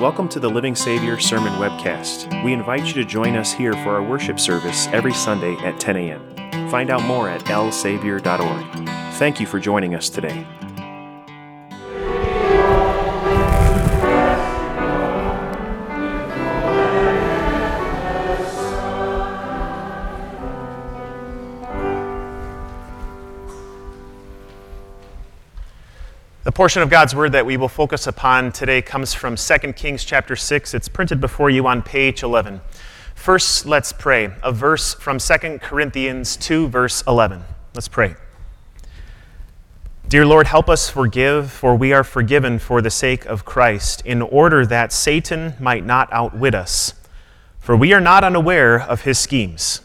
Welcome to the Living Savior Sermon Webcast. We invite you to join us here for our worship service every Sunday at 10 a.m. Find out more at lsavior.org. Thank you for joining us today. Portion of God's word that we will focus upon today comes from 2 Kings chapter 6. It's printed before you on page 11. First, let's pray. A verse from 2 Corinthians 2, verse 11. Let's pray. Dear Lord, help us forgive, for we are forgiven for the sake of Christ, in order that Satan might not outwit us. For we are not unaware of his schemes.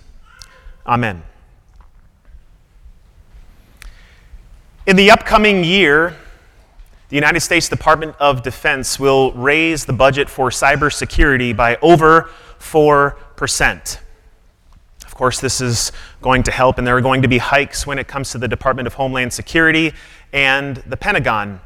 Amen. In the upcoming year, the United States Department of Defense will raise the budget for cybersecurity by over 4%. Of course, this is going to help, and there are going to be hikes when it comes to the Department of Homeland Security and the Pentagon.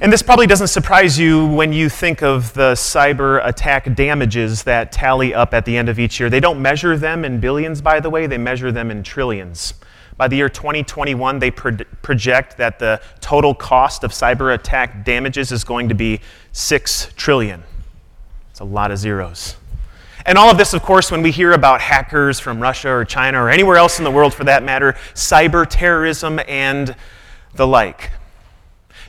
And this probably doesn't surprise you when you think of the cyber attack damages that tally up at the end of each year. They don't measure them in billions, by the way, they measure them in trillions. By the year 2021, they pro- project that the total cost of cyber attack damages is going to be 6 trillion. It's a lot of zeros. And all of this, of course, when we hear about hackers from Russia or China or anywhere else in the world for that matter, cyber terrorism and the like.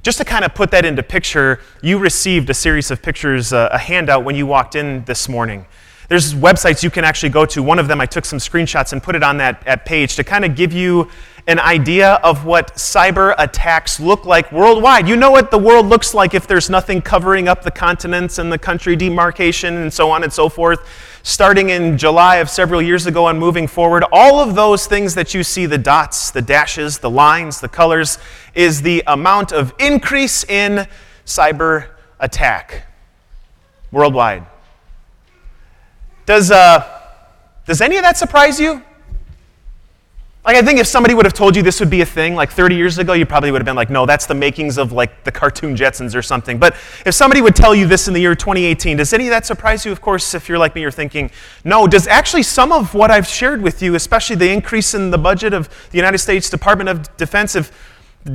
Just to kind of put that into picture, you received a series of pictures, uh, a handout when you walked in this morning. There's websites you can actually go to. One of them, I took some screenshots and put it on that, that page to kind of give you an idea of what cyber attacks look like worldwide. You know what the world looks like if there's nothing covering up the continents and the country demarcation and so on and so forth. Starting in July of several years ago and moving forward, all of those things that you see the dots, the dashes, the lines, the colors is the amount of increase in cyber attack worldwide. Does, uh, does any of that surprise you? Like, I think if somebody would have told you this would be a thing like 30 years ago, you probably would have been like, no, that's the makings of like the cartoon Jetsons or something. But if somebody would tell you this in the year 2018, does any of that surprise you? Of course, if you're like me, you're thinking, no. Does actually some of what I've shared with you, especially the increase in the budget of the United States Department of Defense, if,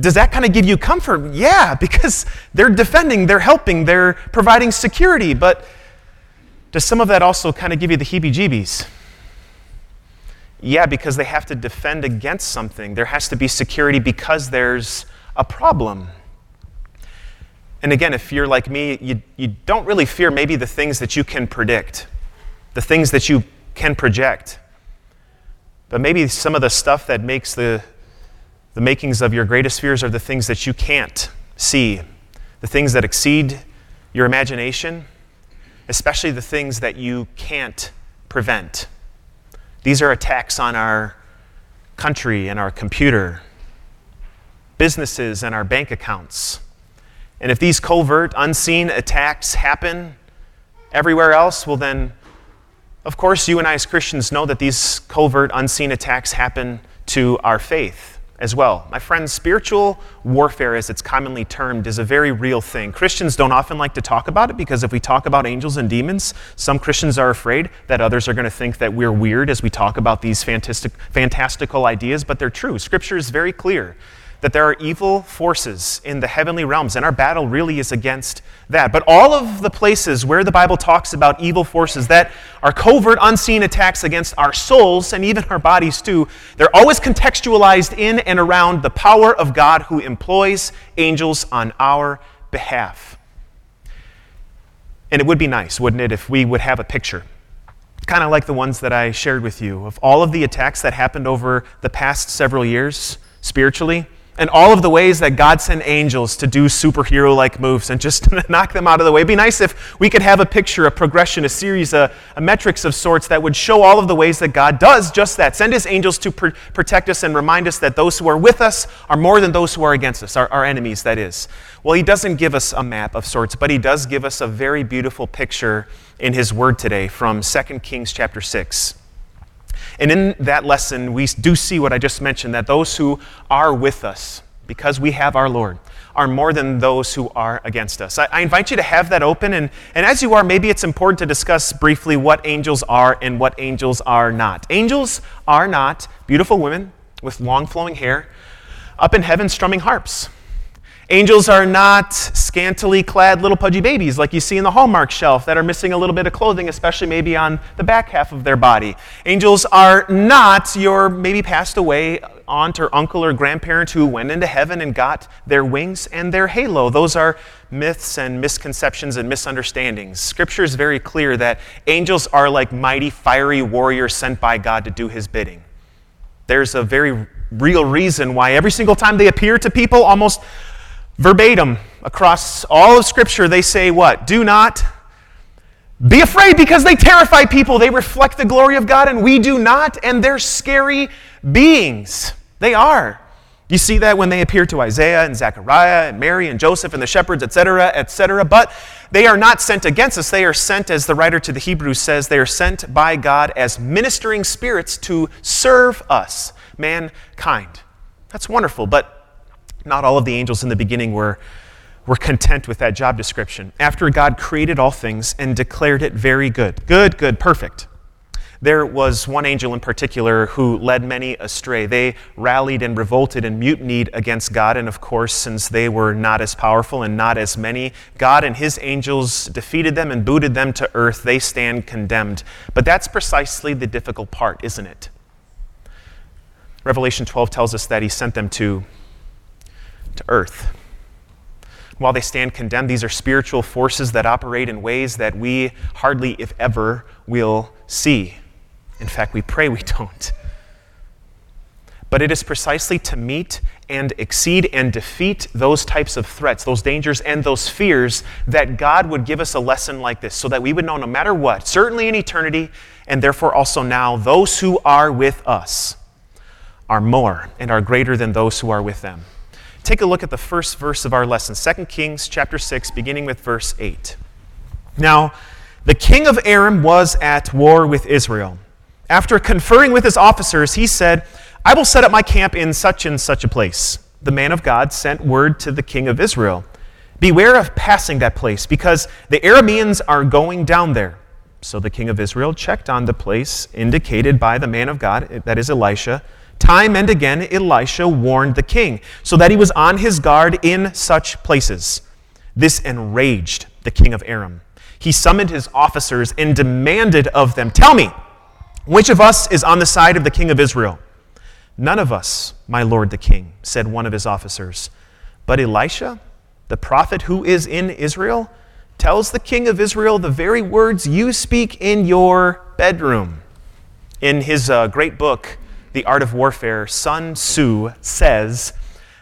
does that kind of give you comfort? Yeah, because they're defending, they're helping, they're providing security. But does some of that also kind of give you the heebie jeebies? Yeah, because they have to defend against something. There has to be security because there's a problem. And again, if you're like me, you, you don't really fear maybe the things that you can predict, the things that you can project. But maybe some of the stuff that makes the, the makings of your greatest fears are the things that you can't see, the things that exceed your imagination especially the things that you can't prevent. These are attacks on our country and our computer, businesses and our bank accounts. And if these covert, unseen attacks happen everywhere else, well, then, of course, you and I as Christians know that these covert, unseen attacks happen to our faith as well. My friends, spiritual warfare, as it's commonly termed, is a very real thing. Christians don't often like to talk about it because if we talk about angels and demons, some Christians are afraid that others are going to think that we're weird as we talk about these fantastic, fantastical ideas, but they're true. Scripture is very clear that there are evil forces in the heavenly realms, and our battle really is against that. But all of the places where the Bible talks about evil forces that are covert, unseen attacks against our souls and even our bodies too, they're always contextualized in and around the power of God who employs angels on our behalf. And it would be nice, wouldn't it, if we would have a picture kind of like the ones that I shared with you of all of the attacks that happened over the past several years spiritually and all of the ways that God sent angels to do superhero like moves and just knock them out of the way. It'd be nice if we could have a picture, a progression, a series, a, a metrics of sorts that would show all of the ways that God does just that. Send his angels to pr- protect us and remind us that those who are with us are more than those who are against us, our, our enemies, that is. Well, he doesn't give us a map of sorts, but he does give us a very beautiful picture in his word today from 2 Kings chapter 6. And in that lesson, we do see what I just mentioned that those who are with us, because we have our Lord, are more than those who are against us. I, I, invite you to have that open, and, and as you are, maybe it's important to discuss briefly what angels are and what angels are not. Angels are not beautiful women with long flowing hair up in heaven strumming harps. Angels are not scantily clad little pudgy babies like you see in the Hallmark shelf that are missing a little bit of clothing, especially maybe on the back half of their body. Angels are not your maybe passed away aunt or uncle or grandparent who went into heaven and got their wings and their halo. Those are myths and misconceptions and misunderstandings. Scripture is very clear that angels are like mighty, fiery warriors sent by God to do his bidding. There's a very real reason why every single time they appear to people, almost verbatim across all of Scripture, they say what? Do not be afraid because they terrify people. They reflect the glory of God, and we do not, and they're scary beings. They are. You see that when they appear to Isaiah and Zechariah and Mary and Joseph and the shepherds, etc., etc. But they are not sent against us. They are sent, as the writer to the Hebrews says, they are sent by God as ministering spirits to serve us, mankind. That's wonderful, but not all of the angels in the beginning were, were content with that job description. After God created all things and declared it very good good, good, perfect there was one angel in particular who led many astray. They rallied and revolted and mutinied against God, and of course, since they were not as powerful and not as many, God and his angels defeated them and booted them to earth. They stand condemned. But that's precisely the difficult part, isn't it? Revelation 12 tells us that he sent them to to earth. While they stand condemned, these are spiritual forces that operate in ways that we hardly, if ever, will see. In fact, we pray we don't. But it is precisely to meet and exceed and defeat those types of threats, those dangers, and those fears that God would give us a lesson like this so that we would know no matter what, certainly in eternity, and therefore also now, those who are with us are more and are greater than those who are with them take a look at the first verse of our lesson, 2 Kings chapter 6, beginning with verse 8. Now, the king of Aram was at war with Israel. After conferring with his officers, he said, I will set up my camp in such and such a place. The man of God sent word to the king of Israel Beware of passing that place, because the Arameans are going down there. So the king of Israel checked on the place indicated by the man of God, that is Elisha Time and again, Elisha warned the king so that he was on his guard in such places. This enraged the king of Aram. He summoned his officers and demanded of them, Tell me, which of us is on the side of the king of Israel? None of us, my lord the king, said one of his officers. But Elisha, the prophet who is in Israel, tells the king of Israel the very words you speak in your bedroom. In his uh, great book, the Art of Warfare, Sun Tzu says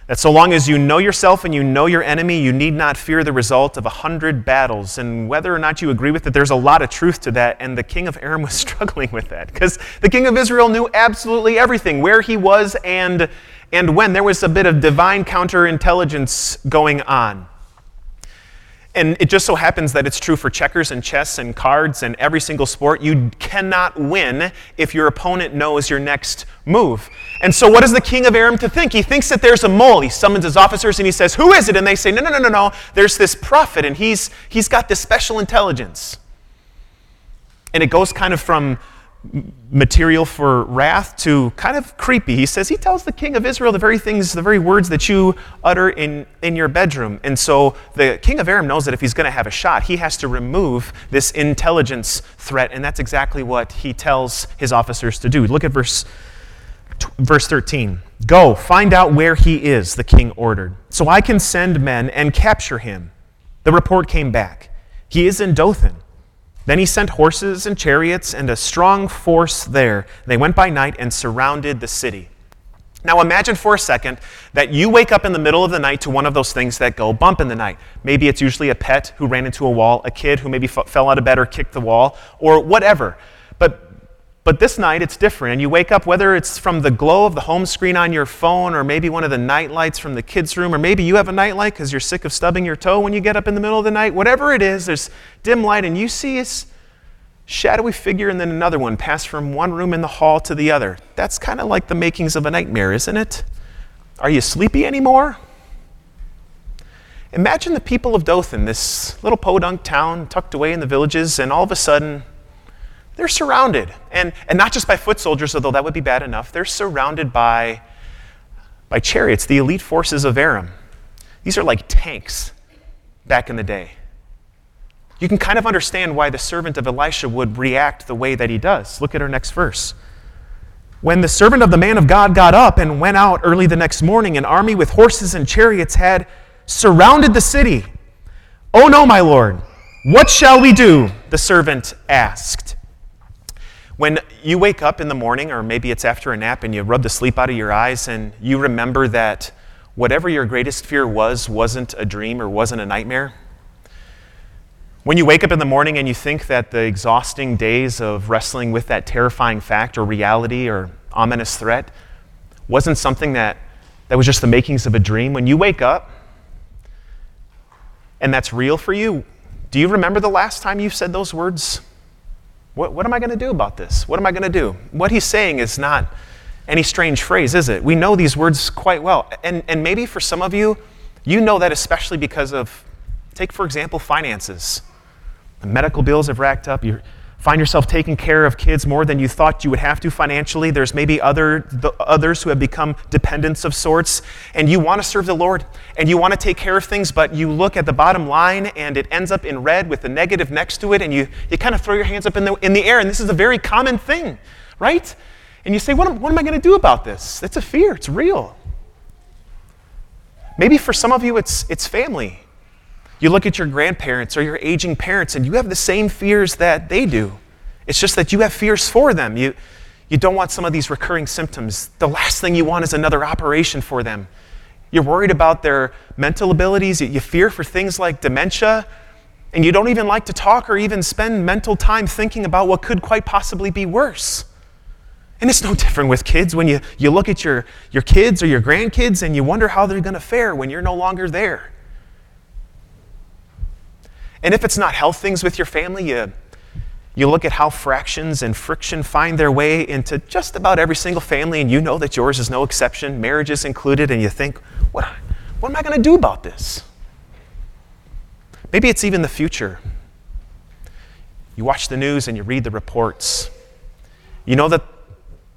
that so long as you know yourself and you know your enemy, you need not fear the result of a hundred battles. And whether or not you agree with it, there's a lot of truth to that. And the king of Aram was struggling with that because the king of Israel knew absolutely everything, where he was and, and when. There was a bit of divine counterintelligence going on. And it just so happens that it's true for checkers and chess and cards and every single sport. You cannot win if your opponent knows your next move. And so, what does the king of Aram to think? He thinks that there's a mole. He summons his officers and he says, Who is it? And they say, No, no, no, no, no. There's this prophet and he's, he's got this special intelligence. And it goes kind of from material for wrath to kind of creepy. He says he tells the king of Israel the very things, the very words that you utter in, in your bedroom. And so the king of Aram knows that if he's going to have a shot, he has to remove this intelligence threat. And that's exactly what he tells his officers to do. Look at verse, verse 13. Go, find out where he is, the king ordered, so I can send men and capture him. The report came back. He is in Dothan. Then he sent horses and chariots and a strong force there. They went by night and surrounded the city. Now imagine for a second that you wake up in the middle of the night to one of those things that go bump in the night. Maybe it's usually a pet who ran into a wall, a kid who maybe f- fell out of bed or kicked the wall, or whatever. But this night it's different, and you wake up whether it's from the glow of the home screen on your phone, or maybe one of the night lights from the kids' room, or maybe you have a night light because you're sick of stubbing your toe when you get up in the middle of the night. Whatever it is, there's dim light, and you see a shadowy figure and then another one pass from one room in the hall to the other. That's kind of like the makings of a nightmare, isn't it? Are you sleepy anymore? Imagine the people of Dothan, this little podunk town tucked away in the villages, and all of a sudden, they're surrounded. And, and not just by foot soldiers, although that would be bad enough. They're surrounded by, by chariots, the elite forces of Aram. These are like tanks back in the day. You can kind of understand why the servant of Elisha would react the way that he does. Look at our next verse. When the servant of the man of God got up and went out early the next morning, an army with horses and chariots had surrounded the city. Oh no, my lord, what shall we do? The servant asked. When you wake up in the morning, or maybe it's after a nap, and you rub the sleep out of your eyes, and you remember that whatever your greatest fear was wasn't a dream or wasn't a nightmare. When you wake up in the morning and you think that the exhausting days of wrestling with that terrifying fact or reality or ominous threat wasn't something that, that was just the makings of a dream, when you wake up, and that's real for you, do you remember the last time you said those words? What, what am I going to do about this? What am I going to do? What he's saying is not any strange phrase, is it? We know these words quite well. And, and maybe for some of you, you know that especially because of, take for example, finances. The medical bills have racked up. You're find yourself taking care of kids more than you thought you would have to financially. There's maybe other, the, others who have become dependents of sorts, and you want to serve the Lord and you want to take care of things, but you look at the bottom line and it ends up in red with the negative next to it, and you, you kind of throw your hands up in the, in the air, and this is a very common thing, right? And you say, What am, what am I going to do about this? It's a fear, it's real. Maybe for some of you, it's, it's family. You look at your grandparents or your aging parents, and you have the same fears that they do. It's just that you have fears for them. You, you don't want some of these recurring symptoms. The last thing you want is another operation for them. You're worried about their mental abilities. You, fear for things like dementia. And you don't even like to talk or even spend mental time thinking about what could quite possibly be worse. And it's no different with kids when you, you look at your, your kids or your grandkids and you wonder how they're going to fare when you're no longer there. And if it's not health things with your family, you, you look at how fractions and friction find their way into just about every single family, and you know that yours is no exception, marriage is included, and you think, what, what am I going to do about this? Maybe it's even the future. You watch the news and you read the reports. You know that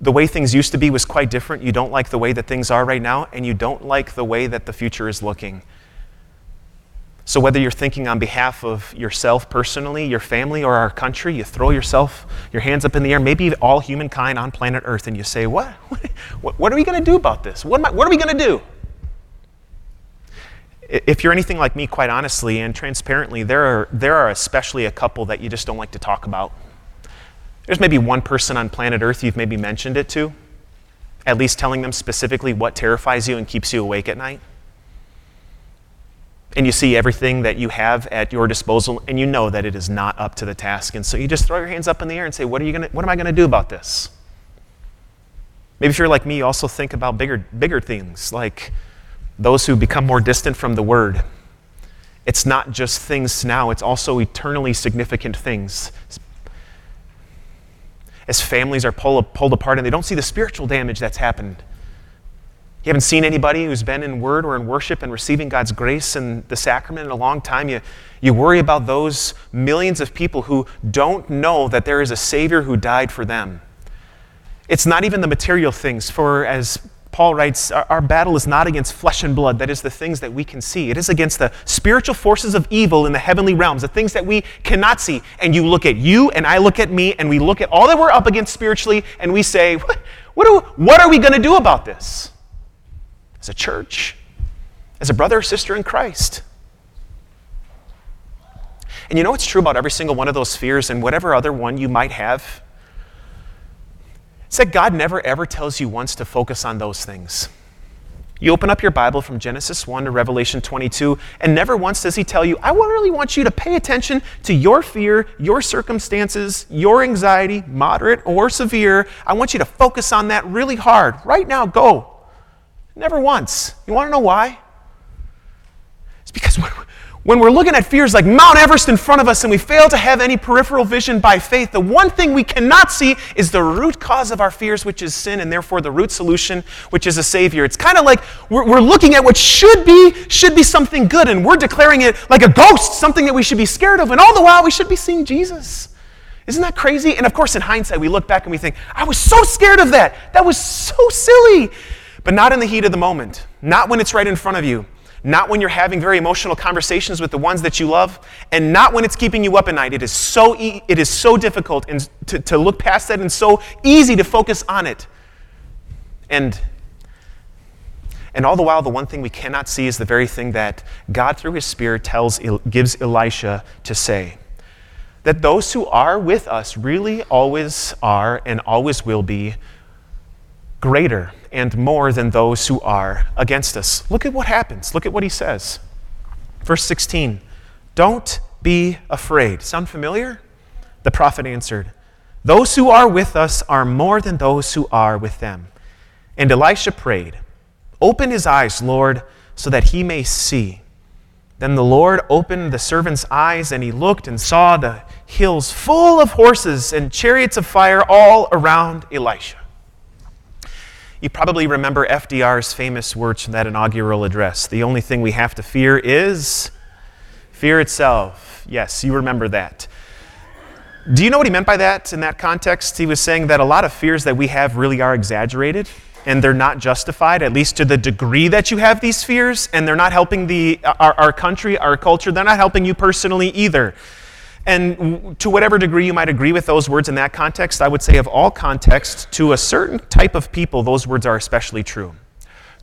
the way things used to be was quite different. You don't like the way that things are right now, and you don't like the way that the future is looking. So, whether you're thinking on behalf of yourself personally, your family, or our country, you throw yourself, your hands up in the air, maybe all humankind on planet Earth, and you say, What, what, what are we going to do about this? What, I, what are we going to do? If you're anything like me, quite honestly and transparently, there are, there are especially a couple that you just don't like to talk about. There's maybe one person on planet Earth you've maybe mentioned it to, at least telling them specifically what terrifies you and keeps you awake at night and you see everything that you have at your disposal and you know that it is not up to the task. And so you just throw your hands up in the air and say what are you going to what am i going to do about this? Maybe if you're like me you also think about bigger bigger things like those who become more distant from the word. It's not just things now it's also eternally significant things. As families are pulled, pulled apart and they don't see the spiritual damage that's happened you haven't seen anybody who's been in word or in worship and receiving God's grace and the sacrament in a long time. You, you worry about those millions of people who don't know that there is a Savior who died for them. It's not even the material things, for as Paul writes, our, our, battle is not against flesh and blood, that is, the things that we can see. It is against the spiritual forces of evil in the heavenly realms, the things that we cannot see. And you look at you, and I look at me, and we look at all that we're up against spiritually, and we say, What, what, do, what are we going to do about this? As a church, as a brother or sister in Christ. And you know what's true about every single one of those fears and whatever other one you might have? It's that God never ever tells you once to focus on those things. You open up your Bible from Genesis 1 to Revelation 22, and never once does He tell you, I really want you to pay attention to your fear, your circumstances, your anxiety, moderate or severe. I want you to focus on that really hard. Right now, go. Never once. You want to know why? It's because when we're looking at fears like Mount Everest in front of us and we fail to have any peripheral vision by faith, the one thing we cannot see is the root cause of our fears, which is sin, and therefore the root solution, which is a Savior. It's kind of like we're, we're looking at what should be, should be something good, and we're declaring it like a ghost, something that we should be scared of, and all the while we should be seeing Jesus. Isn't that crazy? And of course, in hindsight, we look back and we think, I was so scared of that. That was so silly. But not in the heat of the moment, not when it's right in front of you not when you're having very emotional conversations with the ones that you love, and not when it's keeping you up at night. It is so, e- it is so difficult and to, to look past that and so easy to focus on it. And, and all the while, the one thing we cannot see is the very thing that God, through His Spirit, tells, gives Elisha to say that those who are with us really always are and always will be greater and more than those who are against us. Look at what happens. Look at what he says. Verse 16 Don't be afraid. Sound familiar? The prophet answered, Those who are with us are more than those who are with them. And Elisha prayed, Open his eyes, Lord, so that he may see. Then the Lord opened the servant's eyes, and he looked and saw the hills full of horses and chariots of fire all around Elisha. You probably remember FDR's famous words from that inaugural address. The only thing we have to fear is fear itself. Yes, you remember that. Do you know what he meant by that in that context? He was saying that a lot of fears that we have really are exaggerated and they're not justified, at least to the degree that you have these fears, and they're not helping the, uh, our, our country, our culture. They're not helping you personally either. And to whatever degree you might agree with those words in that context, I would say of all contexts, to a certain type of people, those words are especially true.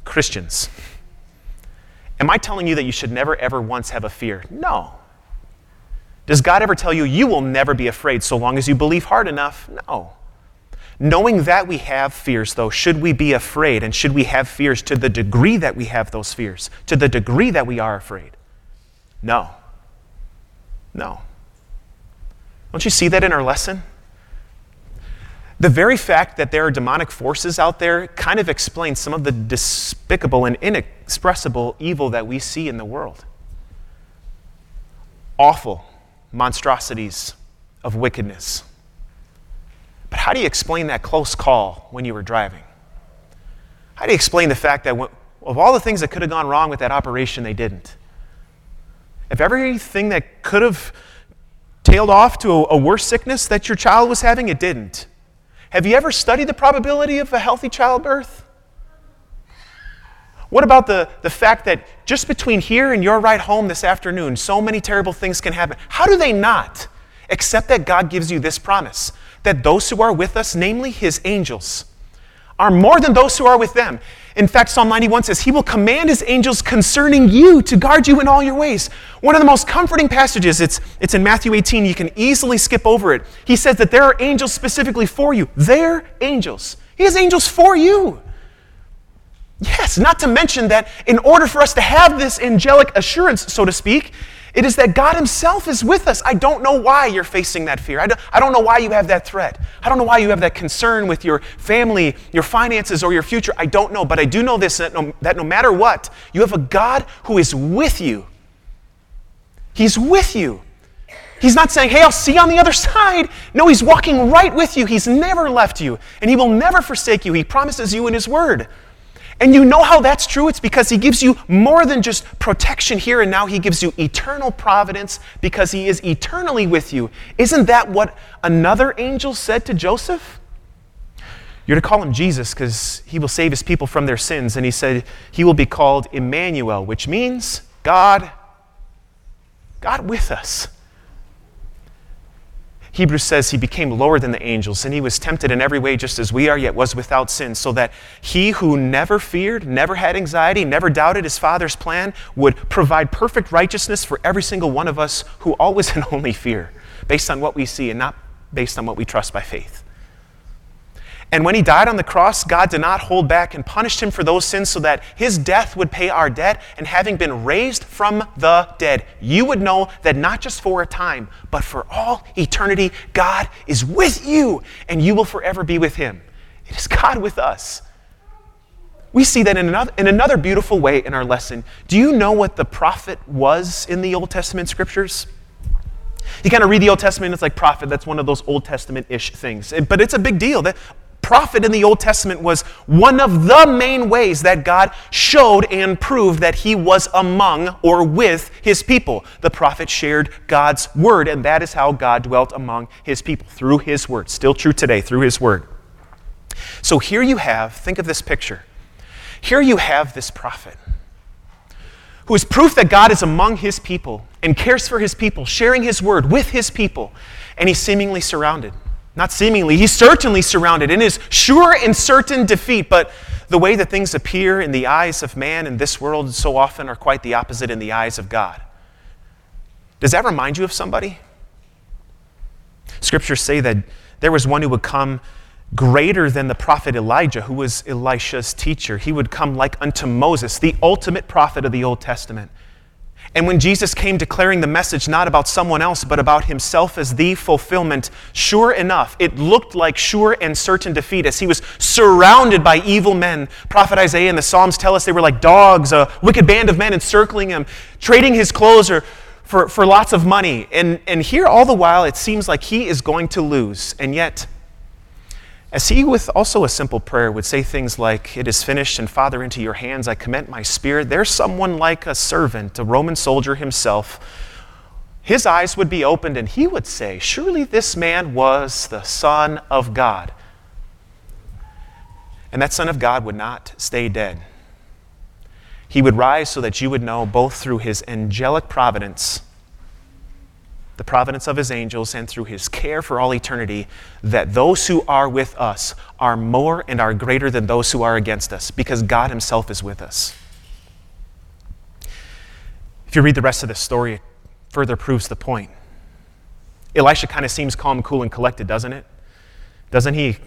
Christians. Am I telling you that you should never, ever once have a fear? No. Does God ever tell you you will never be afraid so long as you believe hard enough? No. Knowing that we have fears, though, should we be afraid? And should we have fears to the degree that we have those fears? To the degree that we are afraid? No. No. Don't you see that in our lesson? The very fact that there are demonic forces out there kind of explains some of the despicable and inexpressible evil that we see in the world. Awful monstrosities of wickedness. But how do you explain that close call when you were driving? How do you explain the fact that of all the things that could have gone wrong with that operation, they didn't? If everything that could have tailed off to a, a worse sickness that your child was having? It didn't. Have you ever studied the probability of a healthy childbirth? What about the, the fact that just between here and your ride home this afternoon, so many terrible things can happen? How do they not? Except that God gives you this promise that those who are with us, namely his angels, are more than those who are with them. In fact, Psalm 91 says, He will command His angels concerning you to guard you in all your ways. One of the most comforting passages, it's, it's in Matthew 18. You can easily skip over it. He says that there are angels specifically for you. They're angels. He has angels for you. Yes, not to mention that in order for us to have this angelic assurance, so to speak, it is that God Himself is with us. I don't know why you're facing that fear. I don't, I don't know why you have that threat. I don't know why you have that concern with your family, your finances, or your future. I don't know. But I do know this that no, that no matter what, you have a God who is with you. He's with you. He's not saying, hey, I'll see you on the other side. No, He's walking right with you. He's never left you, and He will never forsake you. He promises you in His Word. And you know how that's true? It's because he gives you more than just protection here and now. He gives you eternal providence because he is eternally with you. Isn't that what another angel said to Joseph? You're to call him Jesus because he will save his people from their sins. And he said he will be called Emmanuel, which means God, God with us. Hebrews says he became lower than the angels, and he was tempted in every way just as we are, yet was without sin, so that he who never feared, never had anxiety, never doubted his Father's plan would provide perfect righteousness for every single one of us who always and only fear, based on what we see and not based on what we trust by faith. And when he died on the cross, God did not hold back and punished him for those sins so that his death would pay our debt. And having been raised from the dead, you would know that not just for a time, but for all eternity, God is with you and you will forever be with him. It is God with us. we see that in another, in another beautiful way in our lesson. Do you know what the prophet was in the Old Testament scriptures? You kind of read the Old Testament, it's like prophet. That's one of those Old Testament ish things. But it's a big deal. That prophet in the Old Testament was one of the main ways that God showed and proved that he was among or with his people. The prophet shared God's word, and that is how God dwelt among his people through his word. Still true today, through his word. So here you have, think of this picture. Here you have this prophet who is proof that God is among his people and cares for his people, sharing his word with his people, and he's seemingly surrounded. Not seemingly, he's certainly surrounded in his sure and certain defeat, but the way that things appear in the eyes of man in this world so often are quite the opposite in the eyes of God. Does that remind you of somebody? Scriptures say that there was one who would come greater than the prophet Elijah, who was Elisha's teacher. He would come like unto Moses, the ultimate prophet of the Old Testament. And when Jesus came declaring the message not about someone else, but about himself as the fulfillment, sure enough, it looked like sure and certain defeat as he was surrounded by evil men. Prophet Isaiah and the Psalms tell us they were like dogs, a wicked band of men encircling him, trading his clothes or, for, for lots of money. And, and here, all the while, it seems like he is going to lose. And yet, as he, with also a simple prayer, would say things like, It is finished, and Father, into your hands I commend my spirit, there's someone like a servant, a Roman soldier himself. His eyes would be opened, and he would say, Surely this man was the Son of God. And that Son of God would not stay dead. He would rise so that you would know, both through his angelic providence the providence of his angels and through his care for all eternity, that those who are with us are more and are greater than those who are against us, because God himself is with us. If you read the rest of the story, it further proves the point. Elisha kind of seems calm, cool, and collected, doesn't it? Doesn't he?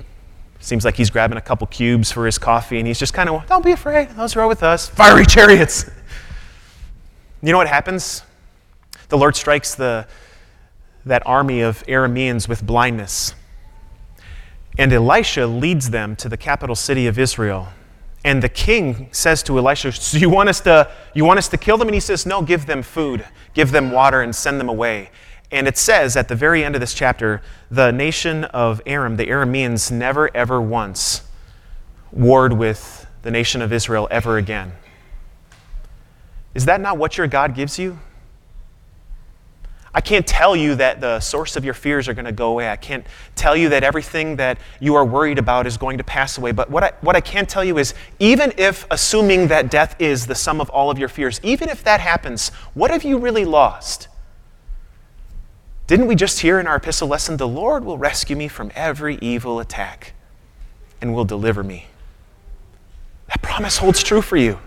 Seems like he's grabbing a couple cubes for his coffee, and he's just kind of, don't be afraid, those who are with us, fiery chariots. You know what happens? The Lord strikes the that army of Arameans with blindness. And Elisha leads them to the capital city of Israel. And the king says to Elisha, so you, want us to, you want us to kill them? And he says, No, give them food, give them water, and send them away. And it says at the very end of this chapter, the nation of Aram, the Arameans, never ever once warred with the nation of Israel ever again. Is that not what your God gives you? I can't tell you that the source of your fears are going to go away. I can't tell you that everything that you are worried about is going to pass away. But what I, what I can tell you is, even if assuming that death is the sum of all of your fears, even if that happens, what have you really lost? Didn't we just hear in our epistle lesson, the Lord will rescue me from every evil attack and will deliver me? That promise holds true for you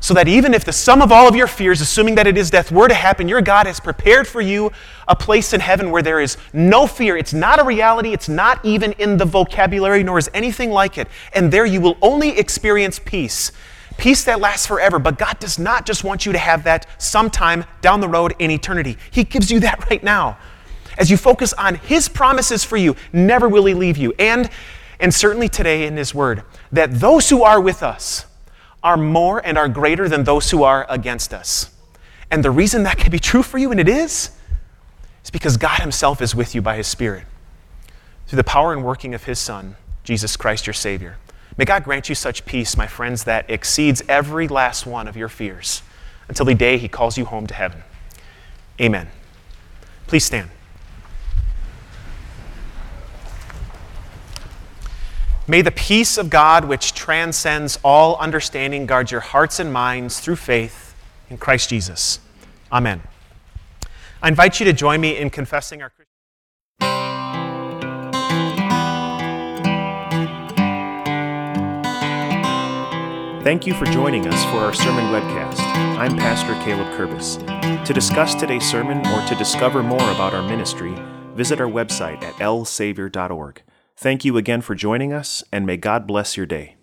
so that even if the sum of all of your fears, assuming that it is death, were to happen, your God has prepared for you a place in heaven where there is no fear. It's not a reality, it's not even in the vocabulary, nor is anything like it. And there you will only experience peace. Peace that lasts forever. But God does not just want you to have that sometime down the road in eternity, He gives you that right now. As you focus on His promises for you, never will He leave you. And, and certainly today in His Word, that those who are with us, are more and are greater than those who are against us. And the reason that can be true for you, and it is, is because God Himself is with you by His Spirit through the power and working of His Son, Jesus Christ, your Savior. May God grant you such peace, my friends, that exceeds every last one of your fears until the day He calls you home to heaven. Amen. Please stand. May the peace of God, which transcends all understanding, guard your hearts and minds through faith in Christ Jesus. Amen. I invite you to join me in confessing our. Thank you for joining us for our sermon webcast. I'm Pastor Caleb Kurbis. To discuss today's sermon or to discover more about our ministry, visit our website at lsavior.org. Thank you again for joining us, and may God bless your day.